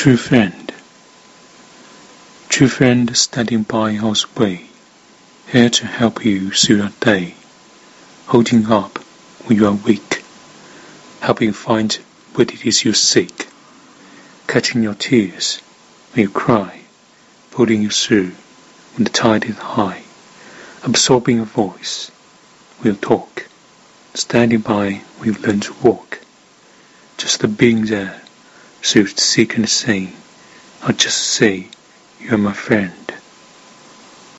True friend, true friend standing by your way, here to help you through your day, holding up when you are weak, helping find what it is you seek, catching your tears when you cry, pulling you through when the tide is high, absorbing your voice when you talk, standing by when you learn to walk, just the being there through thick and thin. I'll just say you're my friend.